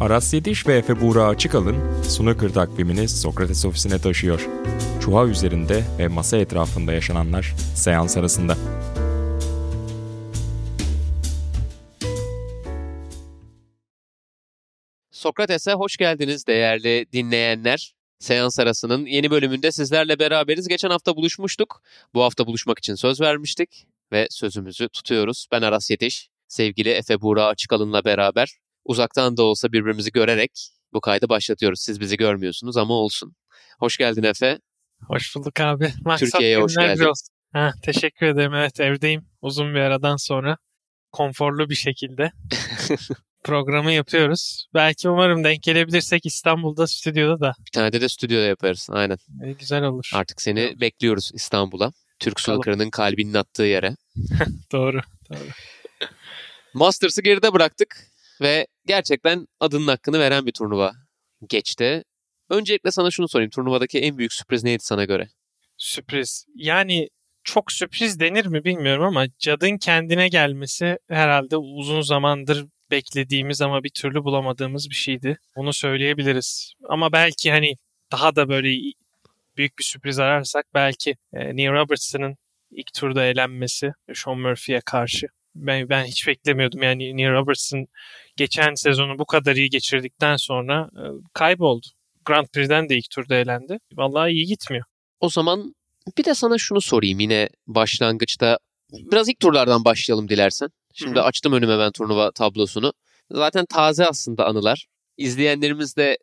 Aras Yediş ve Efe Buğra Açıkalın Snooker takvimini Sokrates ofisine taşıyor. Çuha üzerinde ve masa etrafında yaşananlar seans arasında. Sokrates'e hoş geldiniz değerli dinleyenler. Seans arasının yeni bölümünde sizlerle beraberiz. Geçen hafta buluşmuştuk. Bu hafta buluşmak için söz vermiştik ve sözümüzü tutuyoruz. Ben Aras Yetiş, sevgili Efe Buğra Açıkalın'la beraber uzaktan da olsa birbirimizi görerek bu kaydı başlatıyoruz. Siz bizi görmüyorsunuz ama olsun. Hoş geldin Efe. Hoş bulduk abi. Türkiye'ye hoş geldin. Ha, teşekkür ederim. Evet evdeyim. Uzun bir aradan sonra konforlu bir şekilde programı yapıyoruz. Belki umarım denk gelebilirsek İstanbul'da stüdyoda da. Bir tane de, de stüdyoda yaparız. Aynen. E, güzel olur. Artık seni evet. bekliyoruz İstanbul'a. Türk snooker'ının kalbinin attığı yere. doğru. Doğru. Masters'ı geride bıraktık ve gerçekten adının hakkını veren bir turnuva geçti. Öncelikle sana şunu sorayım. Turnuvadaki en büyük sürpriz neydi sana göre? Sürpriz. Yani çok sürpriz denir mi bilmiyorum ama Cad'ın kendine gelmesi herhalde uzun zamandır beklediğimiz ama bir türlü bulamadığımız bir şeydi. Onu söyleyebiliriz. Ama belki hani daha da böyle büyük bir sürpriz ararsak belki e, Neil Robertson'ın ilk turda elenmesi Sean Murphy'ye karşı. Ben, ben hiç beklemiyordum yani Neil Robertson geçen sezonu bu kadar iyi geçirdikten sonra e, kayboldu. Grand Prix'den de ilk turda elendi. Vallahi iyi gitmiyor. O zaman bir de sana şunu sorayım yine başlangıçta. Biraz ilk turlardan başlayalım dilersen. Şimdi Hı-hı. açtım önüme ben turnuva tablosunu. Zaten taze aslında anılar. İzleyenlerimiz de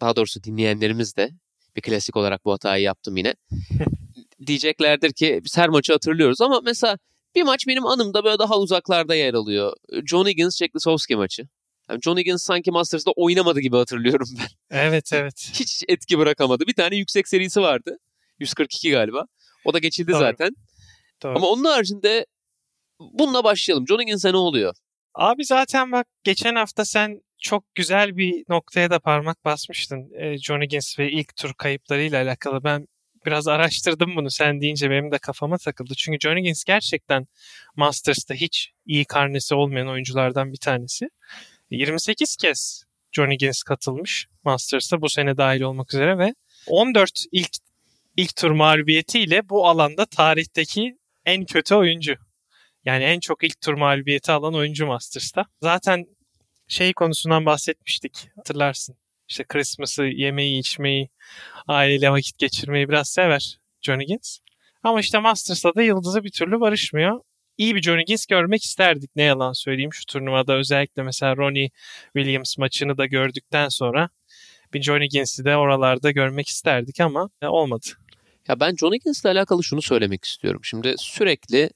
daha doğrusu dinleyenlerimiz de bir klasik olarak bu hatayı yaptım yine. Diyeceklerdir ki biz her maçı hatırlıyoruz ama mesela bir maç benim anımda böyle daha uzaklarda yer alıyor. John Higgins, Jack Lisowski maçı. Yani John Higgins sanki Masters'da oynamadı gibi hatırlıyorum ben. Evet evet. Hiç etki bırakamadı. Bir tane yüksek serisi vardı. 142 galiba. O da geçildi Doğru. zaten. Doğru. Ama onun haricinde bununla başlayalım. John Higgins'e ne oluyor? Abi zaten bak geçen hafta sen çok güzel bir noktaya da parmak basmıştın. E, John Higgins ve ilk tur kayıplarıyla alakalı. Ben biraz araştırdım bunu. Sen deyince benim de kafama takıldı. Çünkü John Higgins gerçekten Masters'ta hiç iyi karnesi olmayan oyunculardan bir tanesi. 28 kez John Higgins katılmış Masters'ta bu sene dahil olmak üzere ve 14 ilk ilk tur mağlubiyetiyle bu alanda tarihteki en kötü oyuncu. Yani en çok ilk tur mağlubiyeti alan oyuncu Masters'ta. Zaten şey konusundan bahsetmiştik hatırlarsın. İşte Christmas'ı yemeği içmeyi, aileyle vakit geçirmeyi biraz sever Johnny Gins. Ama işte Masters'ta da yıldızı bir türlü barışmıyor. İyi bir Johnny Gins görmek isterdik ne yalan söyleyeyim şu turnuvada. Özellikle mesela Ronnie Williams maçını da gördükten sonra bir Johnny Gins'i de oralarda görmek isterdik ama olmadı. Ya ben Johnny Gins'le alakalı şunu söylemek istiyorum. Şimdi sürekli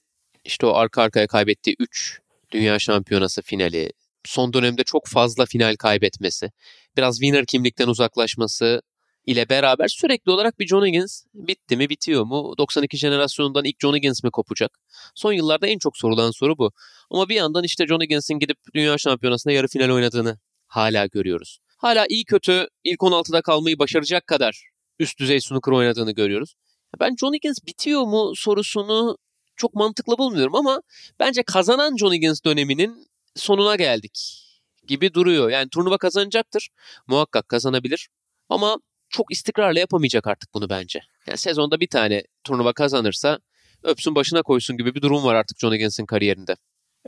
işte o arka arkaya kaybettiği 3 Dünya Şampiyonası finali, son dönemde çok fazla final kaybetmesi, biraz winner kimlikten uzaklaşması ile beraber sürekli olarak bir John Higgins bitti mi bitiyor mu? 92 jenerasyonundan ilk John Higgins mi kopacak? Son yıllarda en çok sorulan soru bu. Ama bir yandan işte John Higgins'in gidip Dünya Şampiyonası'nda yarı final oynadığını hala görüyoruz. Hala iyi kötü ilk 16'da kalmayı başaracak kadar üst düzey snooker oynadığını görüyoruz. Ben John Higgins bitiyor mu sorusunu çok mantıklı bulmuyorum ama bence kazanan John Higgins döneminin sonuna geldik gibi duruyor. Yani turnuva kazanacaktır. Muhakkak kazanabilir. Ama çok istikrarla yapamayacak artık bunu bence. Yani sezonda bir tane turnuva kazanırsa öpsün başına koysun gibi bir durum var artık John Higgins'in kariyerinde.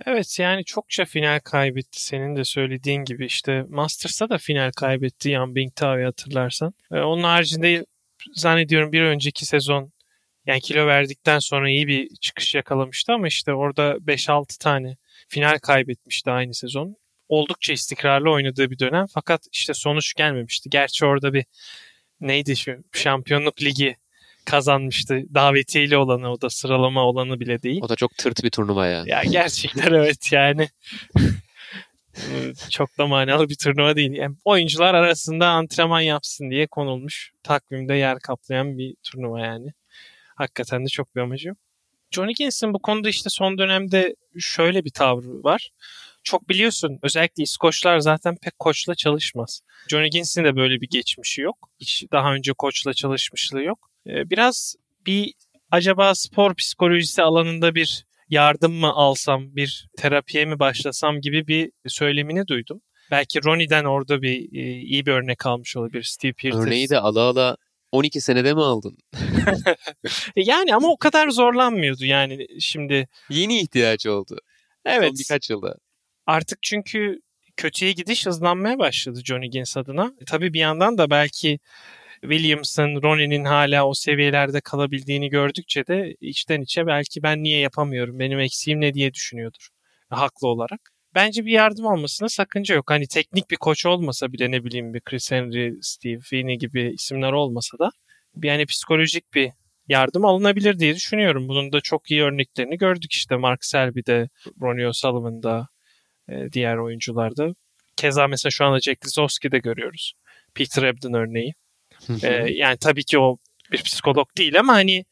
Evet yani çokça final kaybetti. Senin de söylediğin gibi işte Masters'ta da final kaybetti Yan Bingtao'yu hatırlarsan. Ee, onun haricinde zannediyorum bir önceki sezon yani kilo verdikten sonra iyi bir çıkış yakalamıştı ama işte orada 5-6 tane final kaybetmişti aynı sezon. Oldukça istikrarlı oynadığı bir dönem fakat işte sonuç gelmemişti. Gerçi orada bir neydi şu şampiyonluk ligi kazanmıştı. Davetiyle olanı o da sıralama olanı bile değil. O da çok tırt bir turnuva ya. Ya gerçekten evet yani. çok da manalı bir turnuva değil. Yani oyuncular arasında antrenman yapsın diye konulmuş. Takvimde yer kaplayan bir turnuva yani. Hakikaten de çok bir amacı yok. Johnny Gins'in bu konuda işte son dönemde şöyle bir tavrı var. Çok biliyorsun özellikle İskoçlar zaten pek koçla çalışmaz. Johnny Gins'in de böyle bir geçmişi yok. Hiç daha önce koçla çalışmışlığı yok. Ee, biraz bir acaba spor psikolojisi alanında bir yardım mı alsam, bir terapiye mi başlasam gibi bir söylemini duydum. Belki Ronnie'den orada bir e, iyi bir örnek almış olabilir Steve Pearce. Örneği de ala ala 12 senede mi aldın? Yani ama o kadar zorlanmıyordu yani şimdi. Yeni ihtiyacı oldu. Evet. Son birkaç yılda. Artık çünkü kötüye gidiş hızlanmaya başladı Johnny Gins adına. E, tabii bir yandan da belki Williams'ın, Ronnie'nin hala o seviyelerde kalabildiğini gördükçe de içten içe belki ben niye yapamıyorum, benim eksiğim ne diye düşünüyordur. Haklı olarak. Bence bir yardım olmasına sakınca yok. Hani teknik bir koç olmasa bile ne bileyim bir Chris Henry, Steve Feeney gibi isimler olmasa da bir yani psikolojik bir yardım alınabilir diye düşünüyorum. Bunun da çok iyi örneklerini gördük işte Mark Selby'de, Ronnie O'Sullivan'da, e, diğer oyuncularda. Keza mesela şu anda Jack Lisowski'de görüyoruz. Peter Ebden örneği. ee, yani tabii ki o bir psikolog değil ama hani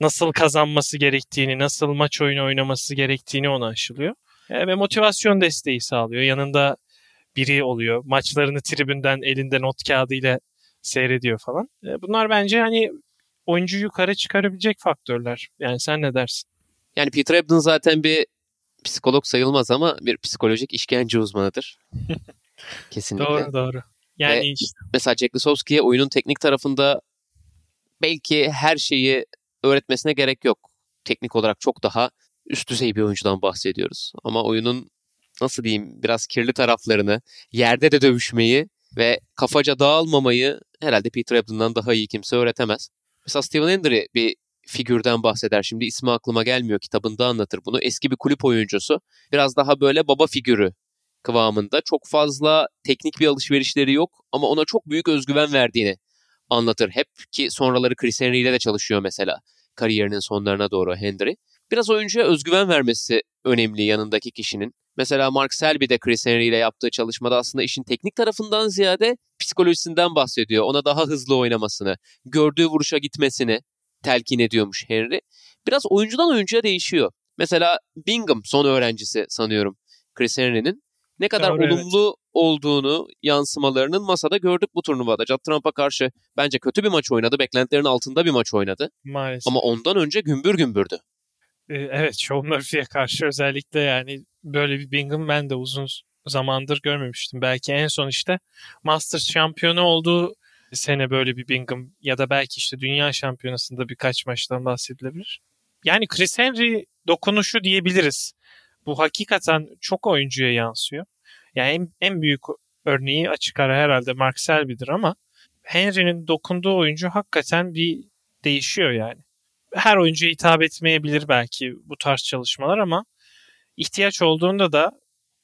nasıl kazanması gerektiğini, nasıl maç oyunu oynaması gerektiğini ona aşılıyor. E, ve motivasyon desteği sağlıyor. Yanında biri oluyor. Maçlarını tribünden elinde not kağıdıyla seyrediyor falan. E, bunlar bence hani oyuncu yukarı çıkarabilecek faktörler. Yani sen ne dersin? Yani Peter Ebden zaten bir psikolog sayılmaz ama bir psikolojik işkence uzmanıdır. Kesinlikle. Doğru doğru. Yani Ve işte. mesela Jack Lisowski'ye oyunun teknik tarafında belki her şeyi öğretmesine gerek yok. Teknik olarak çok daha üst düzey bir oyuncudan bahsediyoruz. Ama oyunun nasıl diyeyim biraz kirli taraflarını, yerde de dövüşmeyi ve kafaca dağılmamayı herhalde Peter Ebden'dan daha iyi kimse öğretemez. Mesela Steven Hendry bir figürden bahseder. Şimdi ismi aklıma gelmiyor. Kitabında anlatır bunu. Eski bir kulüp oyuncusu. Biraz daha böyle baba figürü kıvamında. Çok fazla teknik bir alışverişleri yok ama ona çok büyük özgüven verdiğini anlatır hep ki sonraları Chris Henry ile de çalışıyor mesela kariyerinin sonlarına doğru Hendry. Biraz oyuncuya özgüven vermesi önemli yanındaki kişinin. Mesela Mark Selby de Chris Henry ile yaptığı çalışmada aslında işin teknik tarafından ziyade psikolojisinden bahsediyor. Ona daha hızlı oynamasını, gördüğü vuruşa gitmesini telkin ediyormuş Henry. Biraz oyuncudan oyuncuya değişiyor. Mesela Bingham son öğrencisi sanıyorum Chris Henry'nin ne kadar Doğru, olumlu evet. olduğunu yansımalarının masada gördük bu turnuvada. Judd Trump'a karşı bence kötü bir maç oynadı. Beklentilerin altında bir maç oynadı. Maalesef. Ama ondan önce gümbür gümbürdü. Evet, Sean Murphy'ye karşı özellikle yani böyle bir Bingham ben de uzun zamandır görmemiştim. Belki en son işte Masters şampiyonu olduğu sene böyle bir Bingham ya da belki işte dünya şampiyonasında birkaç maçtan bahsedilebilir. Yani Chris Henry dokunuşu diyebiliriz. Bu hakikaten çok oyuncuya yansıyor. Yani en, en büyük örneği açık ara herhalde Mark Selby'dir ama Henry'nin dokunduğu oyuncu hakikaten bir değişiyor yani. Her oyuncuya hitap etmeyebilir belki bu tarz çalışmalar ama ihtiyaç olduğunda da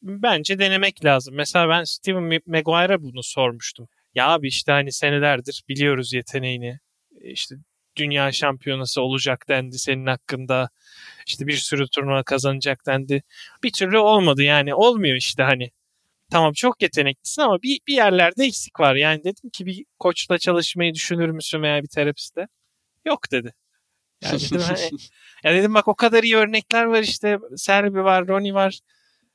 bence denemek lazım. Mesela ben Steven Maguire'a bunu sormuştum. Ya abi işte hani senelerdir biliyoruz yeteneğini. İşte dünya şampiyonası olacak dendi senin hakkında. İşte bir sürü turnuva kazanacak dendi. Bir türlü olmadı yani olmuyor işte hani. Tamam çok yeteneklisin ama bir, bir yerlerde eksik var. Yani dedim ki bir koçla çalışmayı düşünür müsün veya bir terapiste? Yok dedi. Yani dedim, hani, ya dedim bak o kadar iyi örnekler var işte. Serbi var, Ronnie var.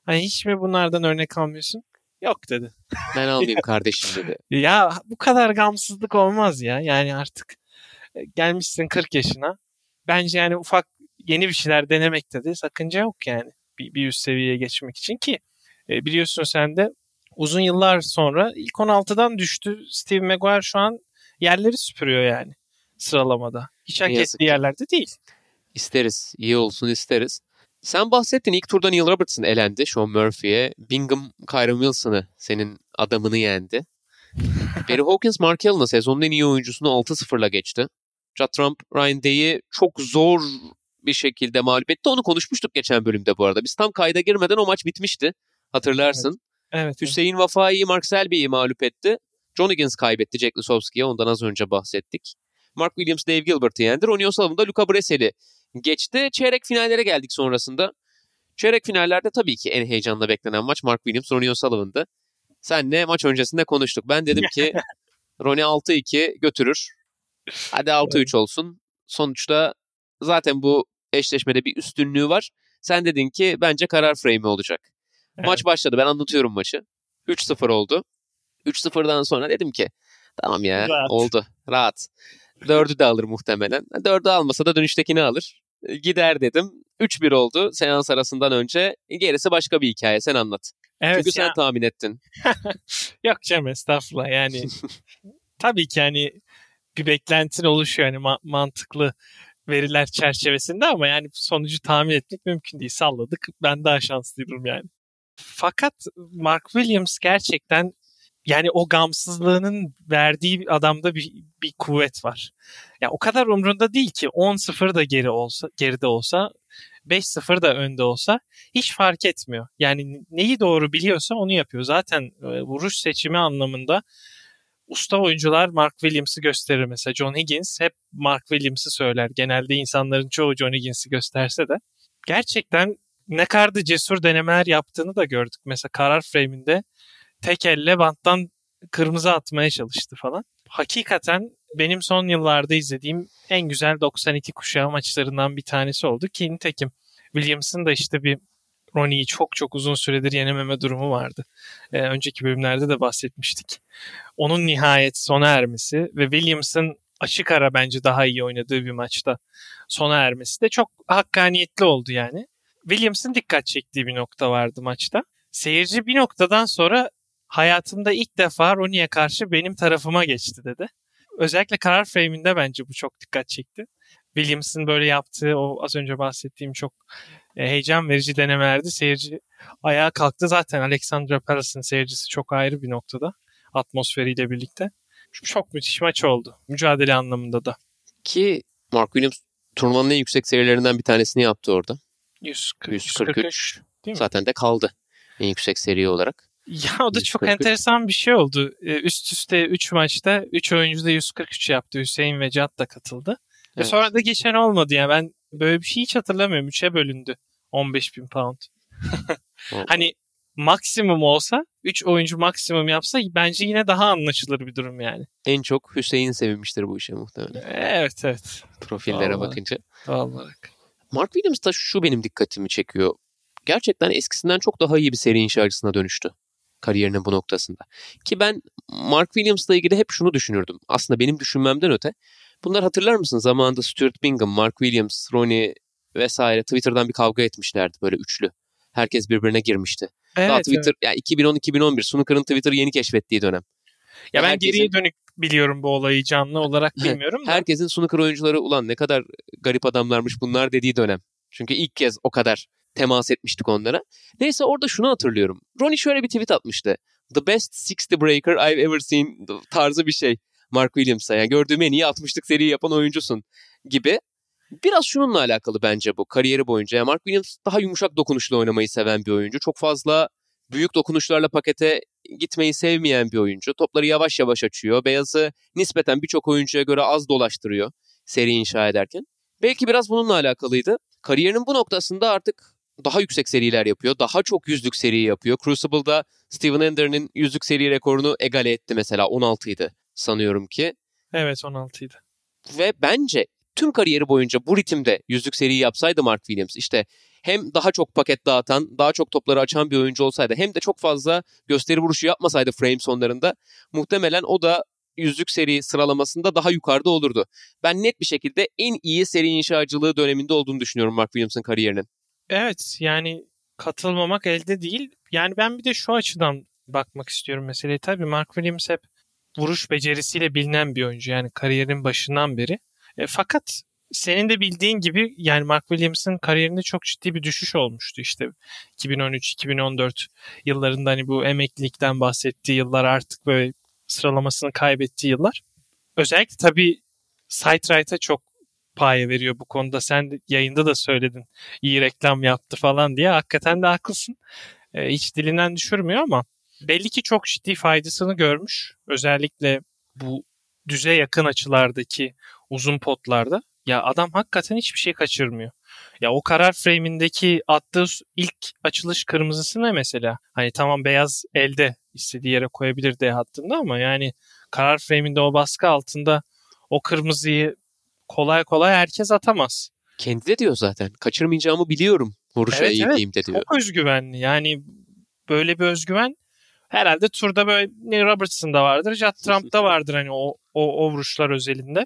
Hani hiç mi bunlardan örnek almıyorsun? Yok dedi. Ben almayayım kardeşim dedi. Ya bu kadar gamsızlık olmaz ya. Yani artık gelmişsin 40 yaşına. Bence yani ufak yeni bir şeyler denemekte de sakınca yok yani. Bir, bir üst seviyeye geçmek için ki e, biliyorsun sen de uzun yıllar sonra ilk 16'dan düştü. Steve Maguire şu an yerleri süpürüyor yani sıralamada. Hiç hak ettiği yerlerde değil. İsteriz. iyi olsun isteriz. Sen bahsettin ilk turda Neil Robertson elendi Sean Murphy'ye. Bingham Kyron Wilson'ı senin adamını yendi. Barry Hawkins Mark Allen'a sezonun en iyi oyuncusunu 6-0'la geçti. Judd Trump Ryan Day'i çok zor bir şekilde mağlup etti. Onu konuşmuştuk geçen bölümde bu arada. Biz tam kayda girmeden o maç bitmişti. Hatırlarsın. Evet. evet Hüseyin Vafai'yi Mark Selby'yi mağlup etti. John Higgins kaybetti Jack Lisowski'ye. Ondan az önce bahsettik. Mark Williams Dave Gilbert'ı yendi. Ronnie O'Sullivan'da Luca Bressel'i geçti. Çeyrek finallere geldik sonrasında. Çeyrek finallerde tabii ki en heyecanla beklenen maç Mark Williams, Ronnie O'Sullivan'dı. Senle maç öncesinde konuştuk. Ben dedim ki Ronnie 6-2 götürür. Hadi 6-3 olsun. Sonuçta zaten bu eşleşmede bir üstünlüğü var. Sen dedin ki bence karar frame'i olacak. Evet. Maç başladı. Ben anlatıyorum maçı. 3-0 oldu. 3-0'dan sonra dedim ki tamam ya Rahat. oldu. Rahat. Dördü de alır muhtemelen. Dördü almasa da dönüştekini alır. Gider dedim. 3-1 oldu seans arasından önce. Gerisi başka bir hikaye. Sen anlat. Evet Çünkü ya. sen tahmin ettin. Yok canım estağfurullah yani. tabii ki hani bir beklentin oluşuyor hani ma- mantıklı veriler çerçevesinde ama yani sonucu tahmin etmek mümkün değil. Salladık. Ben daha şanslıydım yani. Fakat Mark Williams gerçekten yani o gamsızlığının verdiği adamda bir, bir kuvvet var. Ya o kadar umrunda değil ki 10-0 da geri olsa, geride olsa 5-0 da önde olsa hiç fark etmiyor. Yani neyi doğru biliyorsa onu yapıyor. Zaten e, vuruş seçimi anlamında usta oyuncular Mark Williams'ı gösterir. Mesela John Higgins hep Mark Williams'ı söyler. Genelde insanların çoğu John Higgins'i gösterse de. Gerçekten ne kadar da cesur denemeler yaptığını da gördük. Mesela karar frame'inde tek elle banttan kırmızı atmaya çalıştı falan. Hakikaten benim son yıllarda izlediğim en güzel 92 kuşağı maçlarından bir tanesi oldu ki nitekim Williams'ın da işte bir Ronnie'yi çok çok uzun süredir yenememe durumu vardı. Ee, önceki bölümlerde de bahsetmiştik. Onun nihayet sona ermesi ve Williams'ın açık ara bence daha iyi oynadığı bir maçta sona ermesi de çok hakkaniyetli oldu yani. Williams'ın dikkat çektiği bir nokta vardı maçta. Seyirci bir noktadan sonra hayatımda ilk defa Ronnie'ye karşı benim tarafıma geçti dedi. Özellikle karar frame'inde bence bu çok dikkat çekti. Williams'ın böyle yaptığı o az önce bahsettiğim çok e, heyecan verici denemelerde seyirci ayağa kalktı. Zaten Alexandra Palas'ın seyircisi çok ayrı bir noktada atmosferiyle birlikte. Çok müthiş maç oldu. Mücadele anlamında da. Ki Mark Williams turnuvanın en yüksek serilerinden bir tanesini yaptı orada. 140, 143. 143. Değil mi? Zaten de kaldı en yüksek seri olarak. Ya o da çok 143. enteresan bir şey oldu. Ee, Üst üste 3 maçta 3 oyuncu da 143 yaptı. Hüseyin ve Cat da katıldı. Ve Evet. sonra da geçen olmadı yani. Ben böyle bir şey hiç hatırlamıyorum. 3'e bölündü. 15 bin pound. Hani maksimum olsa 3 oyuncu maksimum yapsa bence yine daha anlaşılır bir durum yani. En çok Hüseyin sevinmiştir bu işe muhtemelen. Evet evet. Profillere Vallahi. bakınca. Olarak. Mark Williams da şu benim dikkatimi çekiyor. Gerçekten eskisinden çok daha iyi bir seri inşacısına dönüştü kariyerinin bu noktasında. Ki ben Mark Williams'la ilgili hep şunu düşünürdüm. Aslında benim düşünmemden öte. Bunlar hatırlar mısın? Zamanında Stuart Bingham, Mark Williams, Ronnie vesaire Twitter'dan bir kavga etmişlerdi böyle üçlü. Herkes birbirine girmişti. Daha Evet, Twitter evet. ya 2010-2011 Snooker'ın Twitter'ı yeni keşfettiği dönem. Ya ben herkesin- geriye dönük biliyorum bu olayı canlı olarak bilmiyorum da. Herkesin snooker oyuncuları ulan ne kadar garip adamlarmış bunlar dediği dönem. Çünkü ilk kez o kadar temas etmiştik onlara. Neyse orada şunu hatırlıyorum. Ronnie şöyle bir tweet atmıştı. The best 60 breaker I've ever seen tarzı bir şey. Mark Williams'a yani gördüğüm en iyi 60'lık seriyi yapan oyuncusun gibi. Biraz şununla alakalı bence bu kariyeri boyunca. Yani Mark Williams daha yumuşak dokunuşlu oynamayı seven bir oyuncu. Çok fazla büyük dokunuşlarla pakete gitmeyi sevmeyen bir oyuncu. Topları yavaş yavaş açıyor. Beyazı nispeten birçok oyuncuya göre az dolaştırıyor seri inşa ederken. Belki biraz bununla alakalıydı. Kariyerinin bu noktasında artık daha yüksek seriler yapıyor. Daha çok yüzlük seri yapıyor. Crucible'da Steven Ender'in yüzlük seri rekorunu egale etti mesela 16 idi sanıyorum ki. Evet 16 idi. Ve bence tüm kariyeri boyunca bu ritimde yüzlük seriyi yapsaydı Mark Williams işte hem daha çok paket dağıtan, daha çok topları açan bir oyuncu olsaydı hem de çok fazla gösteri vuruşu yapmasaydı frame sonlarında muhtemelen o da yüzlük seri sıralamasında daha yukarıda olurdu. Ben net bir şekilde en iyi seri inşacılığı döneminde olduğunu düşünüyorum Mark Williams'ın kariyerinin. Evet yani katılmamak elde değil. Yani ben bir de şu açıdan bakmak istiyorum meseleye. Tabii Mark Williams hep vuruş becerisiyle bilinen bir oyuncu. Yani kariyerin başından beri. E, fakat senin de bildiğin gibi yani Mark Williams'ın kariyerinde çok ciddi bir düşüş olmuştu işte 2013-2014 yıllarında hani bu emeklilikten bahsettiği yıllar artık böyle sıralamasını kaybettiği yıllar. Özellikle tabii Sight çok paye veriyor bu konuda. Sen yayında da söyledin iyi reklam yaptı falan diye. Hakikaten de haklısın. E, hiç dilinden düşürmüyor ama belli ki çok ciddi faydasını görmüş. Özellikle bu düze yakın açılardaki uzun potlarda. Ya adam hakikaten hiçbir şey kaçırmıyor. Ya o karar frame'indeki attığı ilk açılış kırmızısı ne mesela? Hani tamam beyaz elde istediği yere koyabilir D hattında ama yani karar frame'inde o baskı altında o kırmızıyı kolay kolay herkes atamaz. Kendi de diyor zaten. Kaçırmayacağımı biliyorum. Vuruşa Evet, eğildiğimde diyor. Çok özgüvenli. Yani böyle bir özgüven herhalde turda böyle ne Robertson'da vardır, Judd Trump'da vardır hani o, o, o vuruşlar özelinde.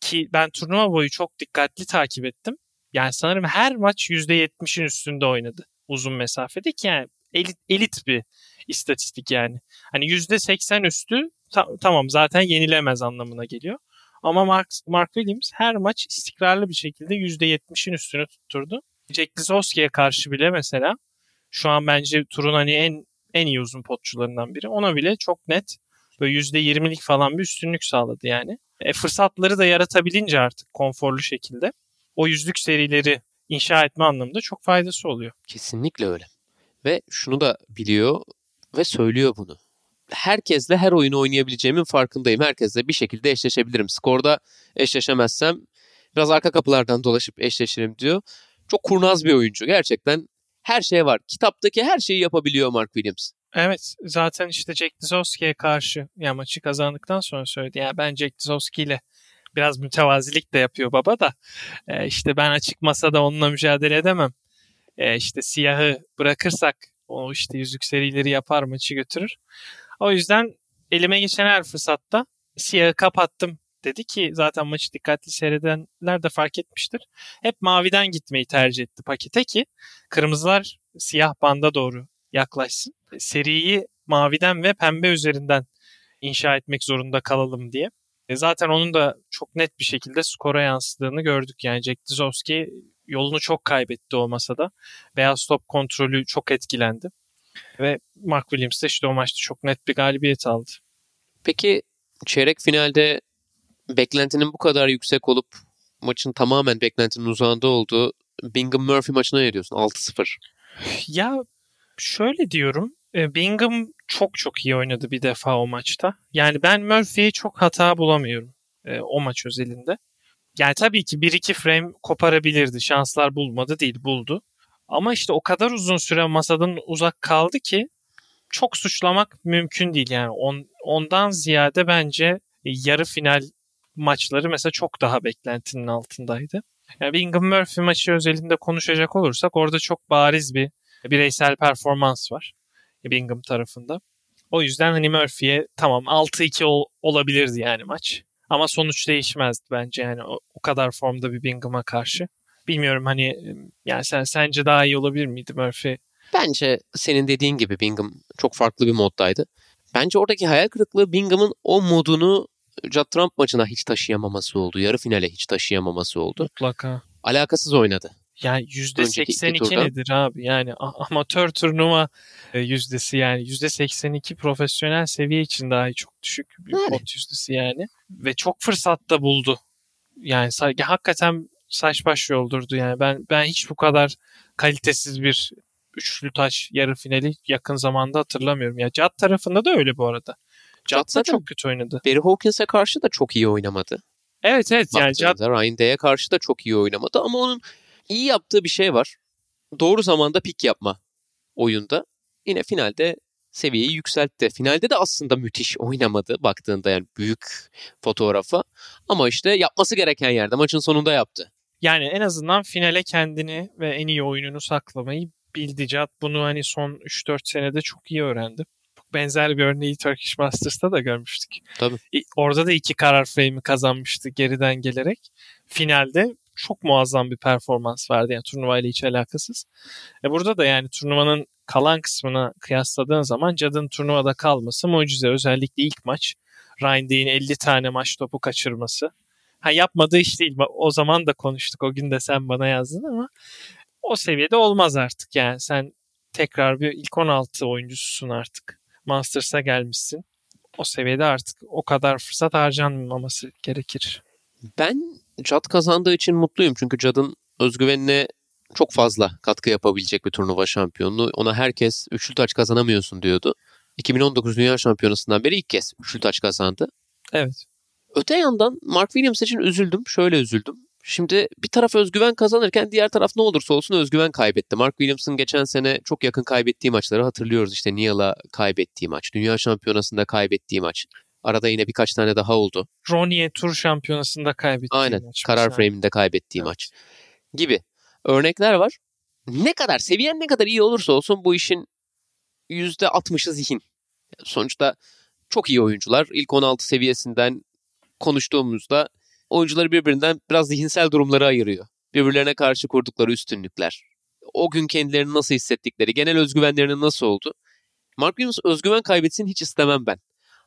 Ki ben turnuva boyu çok dikkatli takip ettim. Yani sanırım her maç %70'in üstünde oynadı uzun mesafede ki yani elit, elit bir istatistik yani. Hani %80 üstü ta- tamam zaten yenilemez anlamına geliyor. Ama Mark, Mark Williams her maç istikrarlı bir şekilde %70'in üstünü tutturdu. Jack Lisowski'ye karşı bile mesela şu an bence turun hani en en iyi uzun potçularından biri. Ona bile çok net böyle %20'lik falan bir üstünlük sağladı yani. E, fırsatları da yaratabilince artık konforlu şekilde o yüzlük serileri inşa etme anlamında çok faydası oluyor. Kesinlikle öyle. Ve şunu da biliyor ve söylüyor bunu. Herkesle her oyunu oynayabileceğimin farkındayım. Herkesle bir şekilde eşleşebilirim. Skorda eşleşemezsem biraz arka kapılardan dolaşıp eşleşirim diyor. Çok kurnaz bir oyuncu. Gerçekten her şey var. Kitaptaki her şeyi yapabiliyor Mark Williams. Evet zaten işte Jack Lisowski'ye karşı ya maçı kazandıktan sonra söyledi. Yani ben Jack Lisowski ile biraz mütevazilik de yapıyor baba da. E, işte ben açık masada onunla mücadele edemem. E, işte siyahı bırakırsak o işte yüzük serileri yapar maçı götürür. O yüzden elime geçen her fırsatta siyahı kapattım dedi ki zaten maçı dikkatli seyredenler de fark etmiştir. Hep maviden gitmeyi tercih etti pakete ki kırmızılar siyah banda doğru yaklaşsın. Seriyi maviden ve pembe üzerinden inşa etmek zorunda kalalım diye. E zaten onun da çok net bir şekilde skora yansıdığını gördük. Yani Jack Dizowski yolunu çok kaybetti o masada. Beyaz top kontrolü çok etkilendi. Ve Mark Williams de işte o maçta çok net bir galibiyet aldı. Peki çeyrek finalde beklentinin bu kadar yüksek olup maçın tamamen beklentinin uzağında olduğu Bingham Murphy maçına ne diyorsun? 6-0. Ya şöyle diyorum. E, Bingham çok çok iyi oynadı bir defa o maçta. Yani ben Murphy'ye çok hata bulamıyorum e, o maç özelinde. Yani tabii ki bir iki frame koparabilirdi. Şanslar bulmadı değil buldu. Ama işte o kadar uzun süre masadan uzak kaldı ki çok suçlamak mümkün değil. Yani on, ondan ziyade bence yarı final maçları mesela çok daha beklentinin altındaydı. Yani Bingham Murphy maçı özelinde konuşacak olursak orada çok bariz bir bireysel performans var Bingham tarafında. O yüzden hani Murphy'ye tamam 6-2 ol, olabilirdi yani maç. Ama sonuç değişmezdi bence yani o, o kadar formda bir Bingham'a karşı. Bilmiyorum hani yani sen sence daha iyi olabilir miydi Murphy? Bence senin dediğin gibi Bingham çok farklı bir moddaydı. Bence oradaki hayal kırıklığı Bingham'ın o modunu Judd Trump maçına hiç taşıyamaması oldu. Yarı finale hiç taşıyamaması oldu. Mutlaka. Alakasız oynadı. Yani %82 nedir abi? Yani amatör turnuva e, yüzdesi yani %82 profesyonel seviye için daha çok düşük bir yani. pot yüzdesi yani. Ve çok fırsatta buldu. Yani hakikaten saç baş yoldurdu yani. Ben ben hiç bu kadar kalitesiz bir üçlü taş yarı finali yakın zamanda hatırlamıyorum. Ya Judd tarafında da öyle bu arada. Judd da çok kötü oynadı. Barry Hawkins'e karşı da çok iyi oynamadı. Evet evet yani Judd... Ryan Day'e karşı da çok iyi oynamadı ama onun iyi yaptığı bir şey var. Doğru zamanda pik yapma oyunda. Yine finalde seviyeyi yükseltti. Finalde de aslında müthiş oynamadı baktığında yani büyük fotoğrafa. Ama işte yapması gereken yerde maçın sonunda yaptı. Yani en azından finale kendini ve en iyi oyununu saklamayı bildi Cad. Bunu hani son 3-4 senede çok iyi öğrendi. Benzer bir örneği Turkish Masters'ta da görmüştük. Tabii. Orada da iki karar frame'i kazanmıştı geriden gelerek. Finalde çok muazzam bir performans verdi. Yani turnuva ile hiç alakasız. E burada da yani turnuvanın kalan kısmına kıyasladığın zaman Cad'ın turnuvada kalması mucize. Özellikle ilk maç. Ryan Day'in 50 tane maç topu kaçırması. Ha yapmadığı iş değil. O zaman da konuştuk. O gün de sen bana yazdın ama o seviyede olmaz artık. Yani sen tekrar bir ilk 16 oyuncususun artık. Masters'a gelmişsin. O seviyede artık o kadar fırsat harcanmaması gerekir. Ben Cad kazandığı için mutluyum. Çünkü Cad'ın özgüvenine çok fazla katkı yapabilecek bir turnuva şampiyonluğu. Ona herkes üçlü taç kazanamıyorsun diyordu. 2019 Dünya Şampiyonası'ndan beri ilk kez üçlü taç kazandı. Evet. Öte yandan Mark Williams için üzüldüm. Şöyle üzüldüm. Şimdi bir taraf özgüven kazanırken diğer taraf ne olursa olsun özgüven kaybetti. Mark Williams'ın geçen sene çok yakın kaybettiği maçları hatırlıyoruz. İşte Neal'a kaybettiği maç, Dünya Şampiyonası'nda kaybettiği maç. Arada yine birkaç tane daha oldu. Ronnie Tur Şampiyonası'nda kaybettiği Aynen, maç. karar mesela. frame'inde kaybettiği evet. maç gibi örnekler var. Ne kadar, seviyen ne kadar iyi olursa olsun bu işin %60'ı zihin. Sonuçta çok iyi oyuncular. İlk 16 seviyesinden konuştuğumuzda oyuncuları birbirinden biraz zihinsel durumları ayırıyor. Birbirlerine karşı kurdukları üstünlükler. o gün kendilerini nasıl hissettikleri, genel özgüvenlerinin nasıl oldu. Mark Williams özgüven kaybetsin hiç istemem ben.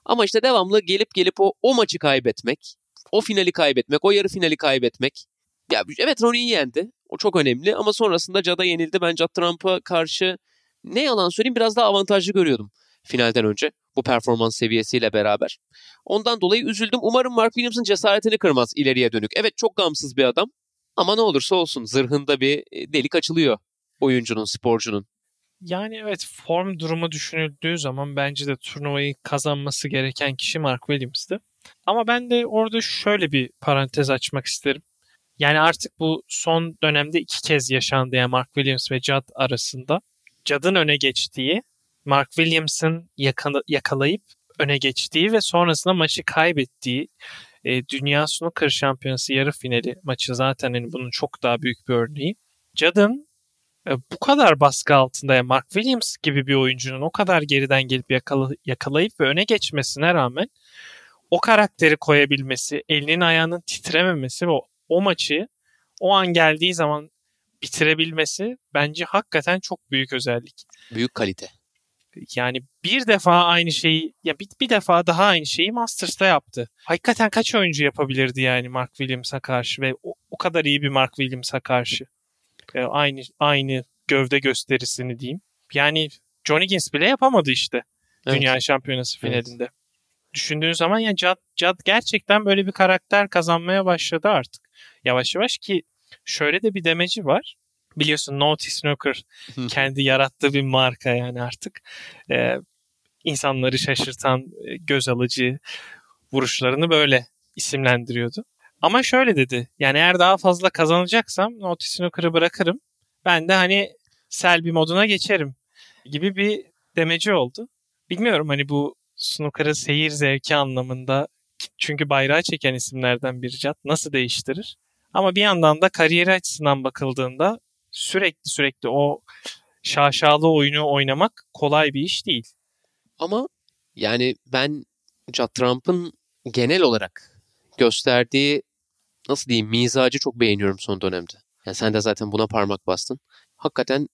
Ama işte devamlı gelip gelip o, o maçı kaybetmek, o finali kaybetmek, o yarı finali kaybetmek. Ya evet Ronnie'yi yendi. O çok önemli ama sonrasında Cada yenildi. Ben Judd Trump'a karşı ne yalan söyleyeyim biraz daha avantajlı görüyordum finalden önce bu performans seviyesiyle beraber. Ondan dolayı üzüldüm. Umarım Mark Williams'ın cesaretini kırmaz ileriye dönük. Evet çok gamsız bir adam ama ne olursa olsun zırhında bir e, delik açılıyor oyuncunun, sporcunun. Yani evet form durumu düşünüldüğü zaman bence de turnuvayı kazanması gereken kişi Mark Williams'tı. Ama ben de orada şöyle bir parantez açmak isterim. Yani artık bu son dönemde iki kez yaşandı yani Mark Williams ve Judd arasında. Judd'ın öne geçtiği, Mark Williams'ın yakalayıp öne geçtiği ve sonrasında maçı kaybettiği e, Dünya Snooker Şampiyonası yarı finali maçı zaten hani bunun çok daha büyük bir örneği. Judd'ın e, bu kadar baskı altında yani Mark Williams gibi bir oyuncunun o kadar geriden gelip yakala, yakalayıp ve öne geçmesine rağmen o karakteri koyabilmesi, elinin ayağının titrememesi ve o, o maçı o an geldiği zaman bitirebilmesi bence hakikaten çok büyük özellik. Büyük kalite. Yani bir defa aynı şeyi ya bir, bir defa daha aynı şeyi Masters'ta yaptı. Hakikaten kaç oyuncu yapabilirdi yani Mark Williams'a karşı ve o, o kadar iyi bir Mark Williams'a karşı. E, aynı aynı gövde gösterisini diyeyim. Yani Johnny Gins bile yapamadı işte. Evet. Dünya Şampiyonası finalinde. Evet. Düşündüğün zaman ya Judd, Judd gerçekten böyle bir karakter kazanmaya başladı artık. Yavaş yavaş ki şöyle de bir demeci var. Biliyorsun Naughty Snooker kendi yarattığı bir marka yani artık. Ee, insanları şaşırtan, e, göz alıcı vuruşlarını böyle isimlendiriyordu. Ama şöyle dedi. Yani eğer daha fazla kazanacaksam Naughty Snooker'ı bırakırım. Ben de hani Selby moduna geçerim gibi bir demeci oldu. Bilmiyorum hani bu snooker'ı seyir zevki anlamında çünkü bayrağı çeken isimlerden biri Cat nasıl değiştirir? Ama bir yandan da kariyeri açısından bakıldığında sürekli sürekli o şaşalı oyunu oynamak kolay bir iş değil. Ama yani ben Judd Trump'ın genel olarak gösterdiği nasıl diyeyim mizacı çok beğeniyorum son dönemde. Yani sen de zaten buna parmak bastın. Hakikaten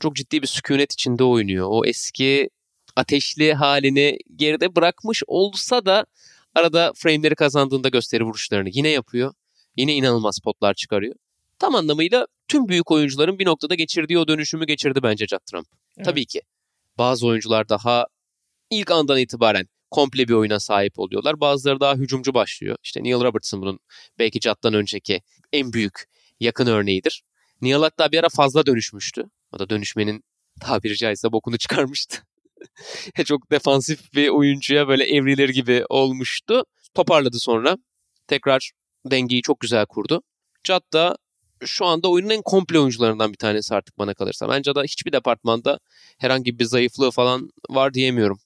çok ciddi bir sükunet içinde oynuyor. O eski ateşli halini geride bırakmış olsa da arada frame'leri kazandığında gösteri vuruşlarını yine yapıyor. Yine inanılmaz potlar çıkarıyor. Tam anlamıyla tüm büyük oyuncuların bir noktada geçirdiği o dönüşümü geçirdi bence Judd Trump. Evet. Tabii ki bazı oyuncular daha ilk andan itibaren komple bir oyuna sahip oluyorlar. Bazıları daha hücumcu başlıyor. İşte Neil Robertson bunun belki Judd'dan önceki en büyük yakın örneğidir. Neil hatta bir ara fazla dönüşmüştü. O da dönüşmenin tabiri caizse bokunu çıkarmıştı. Çok defansif bir oyuncuya böyle evrilir gibi olmuştu. Toparladı sonra. Tekrar dengeyi çok güzel kurdu. Judd da şu anda oyunun en komple oyuncularından bir tanesi artık bana kalırsa. Bence da hiçbir departmanda herhangi bir zayıflığı falan var diyemiyorum.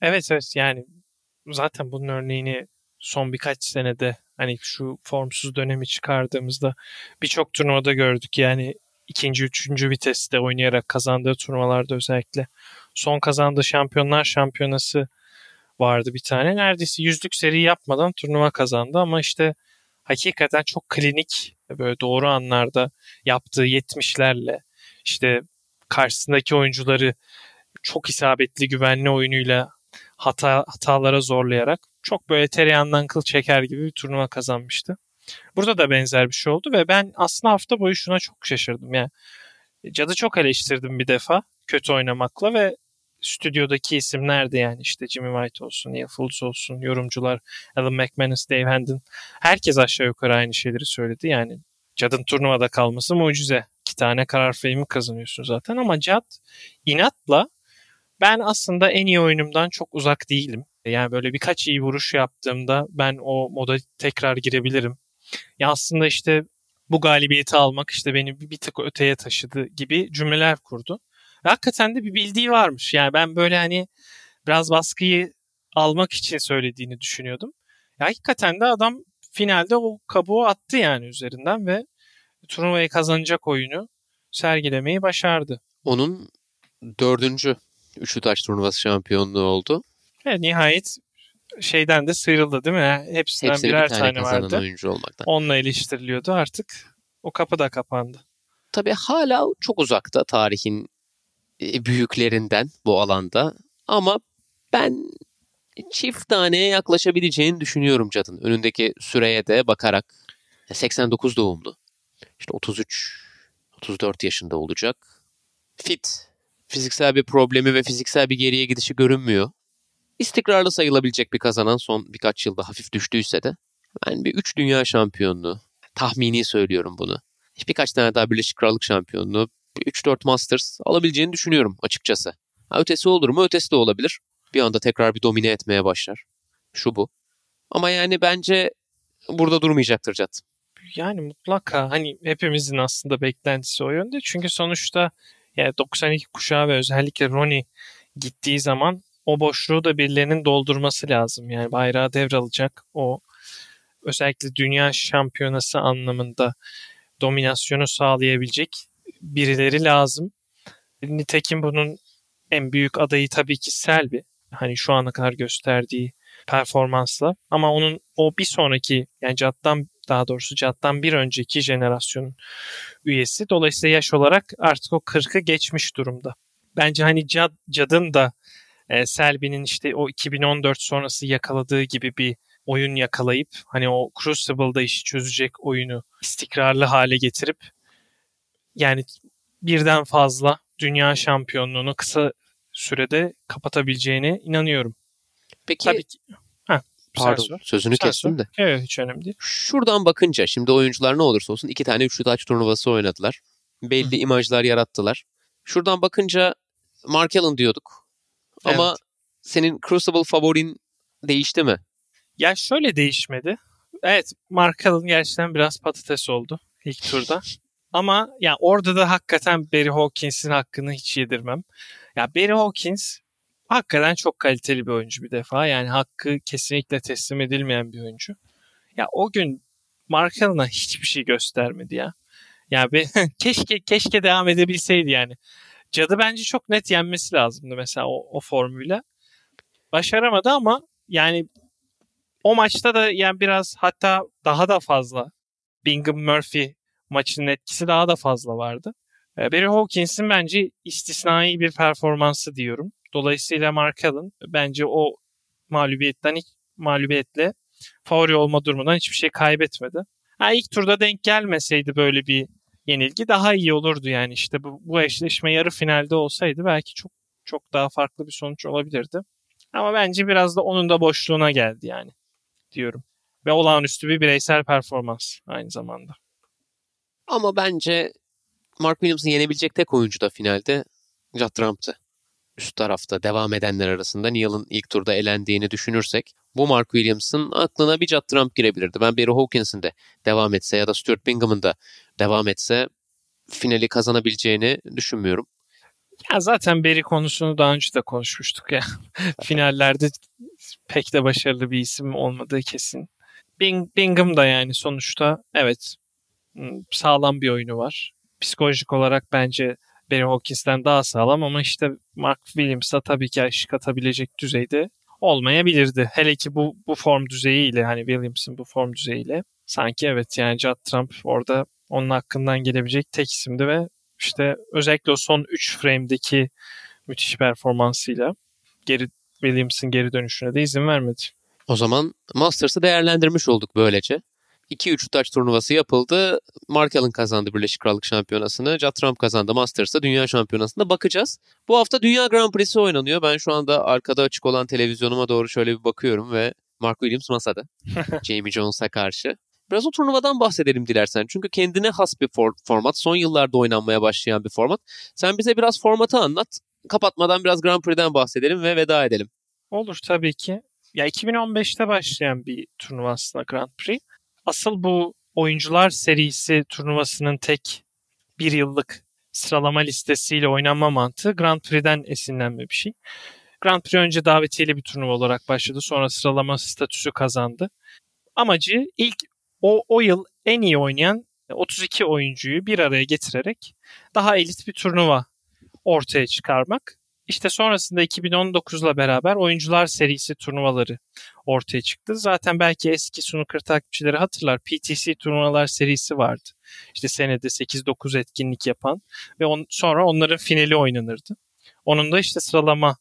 Evet evet yani zaten bunun örneğini son birkaç senede hani şu formsuz dönemi çıkardığımızda birçok turnuvada gördük. Yani ikinci, üçüncü viteste oynayarak kazandığı turnuvalarda özellikle. Son kazandığı şampiyonlar şampiyonası vardı bir tane. Neredeyse yüzlük seri yapmadan turnuva kazandı ama işte hakikaten çok klinik böyle doğru anlarda yaptığı 70'lerle işte karşısındaki oyuncuları çok isabetli güvenli oyunuyla hata hatalara zorlayarak çok böyle tereyağından kıl çeker gibi bir turnuva kazanmıştı. Burada da benzer bir şey oldu ve ben aslında hafta boyu şuna çok şaşırdım. Yani Cad'ı çok eleştirdim bir defa kötü oynamakla ve stüdyodaki isimler de yani işte Jimmy White olsun, Neil Fultz olsun, yorumcular Alan McManus, Dave Hendon herkes aşağı yukarı aynı şeyleri söyledi. Yani Cad'ın turnuvada kalması mucize. İki tane karar frame'i kazanıyorsun zaten ama Cad inatla ben aslında en iyi oyunumdan çok uzak değilim. Yani böyle birkaç iyi vuruş yaptığımda ben o moda tekrar girebilirim. Ya aslında işte bu galibiyeti almak işte beni bir tık öteye taşıdı gibi cümleler kurdu. Ve hakikaten de bir bildiği varmış. Yani ben böyle hani biraz baskıyı almak için söylediğini düşünüyordum. Ya hakikaten de adam finalde o kabuğu attı yani üzerinden ve turnuvayı kazanacak oyunu sergilemeyi başardı. Onun dördüncü Üçlü Taş turnuvası şampiyonluğu oldu. Evet, nihayet şeyden de sıyrıldı değil mi? Hepsinden Hepsine birer bir tane, tane vardı. oyuncu olmaktan. Onunla eleştiriliyordu artık. O kapı da kapandı. tabii hala çok uzakta tarihin büyüklerinden bu alanda. Ama ben çift taneye yaklaşabileceğini düşünüyorum Cad'ın. Önündeki süreye de bakarak 89 doğumlu. İşte 33 34 yaşında olacak. Fit. Fiziksel bir problemi ve fiziksel bir geriye gidişi görünmüyor. İstikrarlı sayılabilecek bir kazanan son birkaç yılda hafif düştüyse de ben bir 3 dünya şampiyonluğu tahmini söylüyorum bunu. Birkaç tane daha Birleşik Krallık şampiyonluğu 3-4 Masters alabileceğini düşünüyorum açıkçası. Ha, ötesi olur mu? Ötesi de olabilir. Bir anda tekrar bir domine etmeye başlar. Şu bu. Ama yani bence burada durmayacaktır Cat. Yani mutlaka hani hepimizin aslında beklentisi o yönde. Çünkü sonuçta yani 92 kuşağı ve özellikle Ronnie gittiği zaman o boşluğu da birilerinin doldurması lazım. Yani bayrağı devralacak o özellikle dünya şampiyonası anlamında dominasyonu sağlayabilecek birileri lazım. Nitekim bunun en büyük adayı tabii ki Selby. Hani şu ana kadar gösterdiği performansla. Ama onun o bir sonraki yani Cad'dan daha doğrusu Cad'dan bir önceki jenerasyonun üyesi. Dolayısıyla yaş olarak artık o 40'ı geçmiş durumda. Bence hani Cad, Cad'ın da e, Selby'nin işte o 2014 sonrası yakaladığı gibi bir oyun yakalayıp hani o Crucible'da işi çözecek oyunu istikrarlı hale getirip yani birden fazla dünya şampiyonluğunu kısa sürede kapatabileceğine inanıyorum. Peki Tabii ki. Heh, pardon sor. sözünü Sen kestim sor. de. Evet hiç önemli değil. Şuradan bakınca şimdi oyuncular ne olursa olsun iki tane üçlü taç turnuvası oynadılar. Belli imajlar yarattılar. Şuradan bakınca Mark Allen diyorduk. Ama Evet. senin Crucible favorin değişti mi? Ya şöyle değişmedi. Evet Mark Allen gerçekten biraz patates oldu ilk turda. Ama ya orada da hakikaten Barry Hawkins'in hakkını hiç yedirmem. Ya Barry Hawkins hakikaten çok kaliteli bir oyuncu bir defa. Yani hakkı kesinlikle teslim edilmeyen bir oyuncu. Ya o gün Mark Allen'a hiçbir şey göstermedi ya. Ya be, keşke keşke devam edebilseydi yani. Cadı bence çok net yenmesi lazımdı mesela o, o formuyla. Başaramadı ama yani o maçta da yani biraz hatta daha da fazla Bingham Murphy maçının etkisi daha da fazla vardı. Ee, Barry Hawkins'in bence istisnai bir performansı diyorum. Dolayısıyla Mark Allen bence o mağlubiyetten hiç mağlubiyetle favori olma durumundan hiçbir şey kaybetmedi. Ha, ilk turda denk gelmeseydi böyle bir yenilgi daha iyi olurdu yani işte bu, bu eşleşme yarı finalde olsaydı belki çok çok daha farklı bir sonuç olabilirdi. Ama bence biraz da onun da boşluğuna geldi yani diyorum. Ve olağanüstü bir bireysel performans aynı zamanda. Ama bence Mark Williams'ın yenebilecek tek oyuncu da finalde Judd Trump'tı. Üst tarafta devam edenler arasında Neal'ın ilk turda elendiğini düşünürsek bu Mark Williams'ın aklına bir Judd Trump girebilirdi. Ben Barry Hawkins'in de devam etse ya da Stuart Bingham'ın da devam etse finali kazanabileceğini düşünmüyorum. Ya zaten Barry konusunu daha önce de konuşmuştuk ya. Finallerde pek de başarılı bir isim olmadığı kesin. Bing, Bingham da yani sonuçta evet sağlam bir oyunu var. Psikolojik olarak bence Barry Hawkins'ten daha sağlam ama işte Mark Williams'a tabii ki eşlik atabilecek düzeyde olmayabilirdi. Hele ki bu, bu form düzeyiyle hani Williams'ın bu form düzeyiyle sanki evet yani Judd Trump orada onun hakkından gelebilecek tek isimdi ve işte özellikle o son 3 frame'deki müthiş performansıyla geri Williams'ın geri dönüşüne de izin vermedi. O zaman Masters'ı değerlendirmiş olduk böylece. 2-3 taç turnuvası yapıldı. Mark Allen kazandı Birleşik Krallık Şampiyonası'nı. Judd Trump kazandı Masters'ta Dünya Şampiyonası'nda. Bakacağız. Bu hafta Dünya Grand Prix'si oynanıyor. Ben şu anda arkada açık olan televizyonuma doğru şöyle bir bakıyorum ve Mark Williams masada. Jamie Jones'a karşı. Biraz o turnuvadan bahsedelim dilersen. Çünkü kendine has bir for- format. Son yıllarda oynanmaya başlayan bir format. Sen bize biraz formatı anlat. Kapatmadan biraz Grand Prix'den bahsedelim ve veda edelim. Olur tabii ki. Ya 2015'te başlayan bir turnuva aslında Grand Prix. Asıl bu oyuncular serisi turnuvasının tek bir yıllık sıralama listesiyle oynanma mantığı Grand Prix'den esinlenme bir şey. Grand Prix önce davetiyeli bir turnuva olarak başladı. Sonra sıralama statüsü kazandı. Amacı ilk o, o yıl en iyi oynayan 32 oyuncuyu bir araya getirerek daha elit bir turnuva ortaya çıkarmak. İşte sonrasında 2019'la beraber oyuncular serisi turnuvaları ortaya çıktı. Zaten belki eski snooker takipçileri hatırlar. PTC turnuvalar serisi vardı. İşte senede 8-9 etkinlik yapan ve on, sonra onların finali oynanırdı. Onun da işte sıralama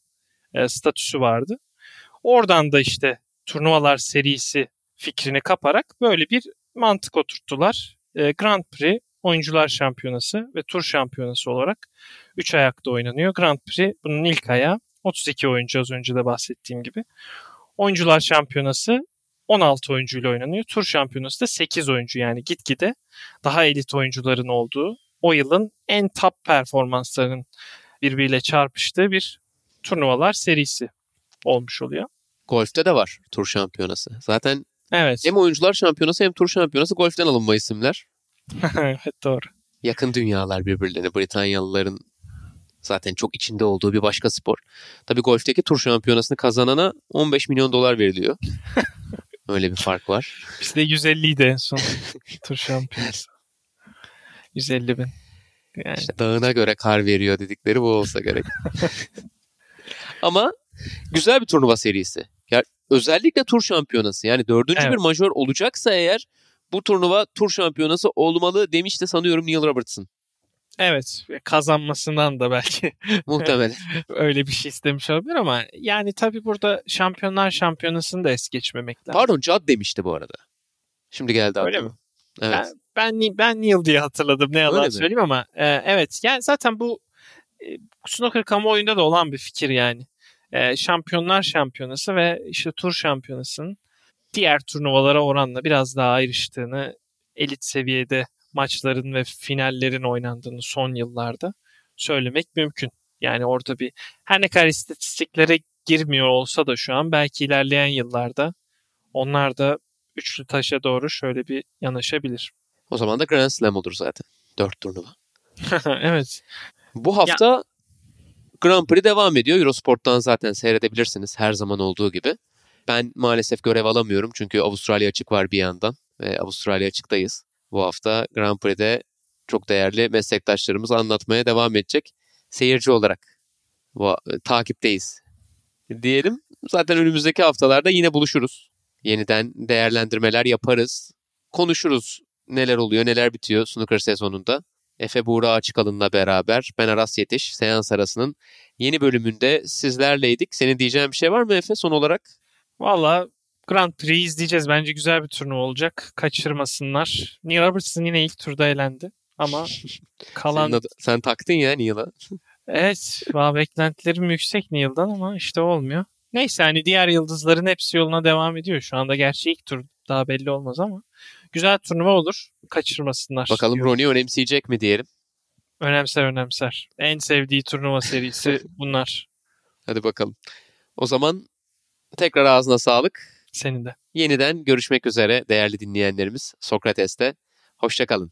e, statüsü vardı. Oradan da işte turnuvalar serisi fikrini kaparak böyle bir mantık oturttular. E, Grand Prix Oyuncular Şampiyonası ve Tur Şampiyonası olarak 3 ayakta oynanıyor. Grand Prix bunun ilk ayağı 32 oyuncu az önce de bahsettiğim gibi. Oyuncular Şampiyonası 16 oyuncuyla oynanıyor. Tur Şampiyonası da 8 oyuncu yani gitgide daha elit oyuncuların olduğu o yılın en top performanslarının birbiriyle çarpıştığı bir turnuvalar serisi olmuş oluyor. Golf'te de var tur şampiyonası. Zaten Evet. hem oyuncular şampiyonası hem tur şampiyonası golf'ten alınma isimler. evet doğru. Yakın dünyalar birbirlerine. Britanyalıların zaten çok içinde olduğu bir başka spor. Tabii golfteki tur şampiyonasını kazanana 15 milyon dolar veriliyor. Öyle bir fark var. Bizde 150 idi en son tur şampiyonası. 150 bin. Yani İşte dağına göre kar veriyor dedikleri bu olsa gerek. Ama güzel bir turnuva serisi. Ya özellikle tur şampiyonası. Yani dördüncü Evet. bir majör olacaksa eğer bu turnuva tur şampiyonası olmalı demişti sanıyorum Neil Robertson. Evet kazanmasından da belki Muhtemelen. öyle bir şey istemiş olabilir ama yani tabii burada şampiyonlar şampiyonasını da es geçmemek lazım. Pardon Judd demişti bu arada. Şimdi geldi Öyle aklıma. mi? Evet. Ben, ben, ben Neil diye hatırladım ne yalan Öyle mi? söyleyeyim ama e, evet yani zaten bu e, snooker kamuoyunda da olan bir fikir yani. E, şampiyonlar şampiyonası ve işte tur şampiyonasının diğer turnuvalara oranla biraz daha ayrıştığını elit seviyede maçların ve finallerin oynandığını son yıllarda söylemek mümkün. Yani orada bir her ne kadar istatistiklere girmiyor olsa da şu an belki ilerleyen yıllarda onlar da üçlü taşa doğru şöyle bir yanaşabilir. O zaman da Grand Slam olur zaten. Dört turnuva. evet. Bu hafta Grand Prix devam ediyor. Eurosport'tan zaten seyredebilirsiniz her zaman olduğu gibi. Ben maalesef görev alamıyorum çünkü Avustralya açık var bir yandan ve Avustralya açıktayız. Bu hafta Grand Prix'de çok değerli meslektaşlarımız anlatmaya devam edecek. Seyirci olarak bu, takipteyiz diyelim. Zaten önümüzdeki haftalarda yine buluşuruz. Yeniden değerlendirmeler yaparız. Konuşuruz neler oluyor, neler bitiyor snooker sezonunda. Efe Buğra Açıkalın'la beraber ben Aras Yetiş seans arasının yeni bölümünde sizlerleydik. Senin diyeceğin bir şey var mı Efe son olarak? Valla Grand Prix izleyeceğiz. Bence güzel bir turnuva olacak. Kaçırmasınlar. Neil Robertson yine ilk turda elendi. Ama kalan... Adı- sen taktın ya Neil'a. Evet. Valla beklentilerim yüksek Neil'dan ama işte olmuyor. Neyse hani diğer yıldızların hepsi yoluna devam ediyor. Şu anda gerçi ilk tur daha belli olmaz ama güzel turnuva olur. Kaçırmasınlar. Bakalım diyorum. Ronnie önemseyecek mi diyelim. Önemser önemser. En sevdiği turnuva serisi bunlar. Hadi bakalım. O zaman tekrar ağzına sağlık. Senin de. Yeniden görüşmek üzere değerli dinleyenlerimiz Sokrates'te. Hoşçakalın.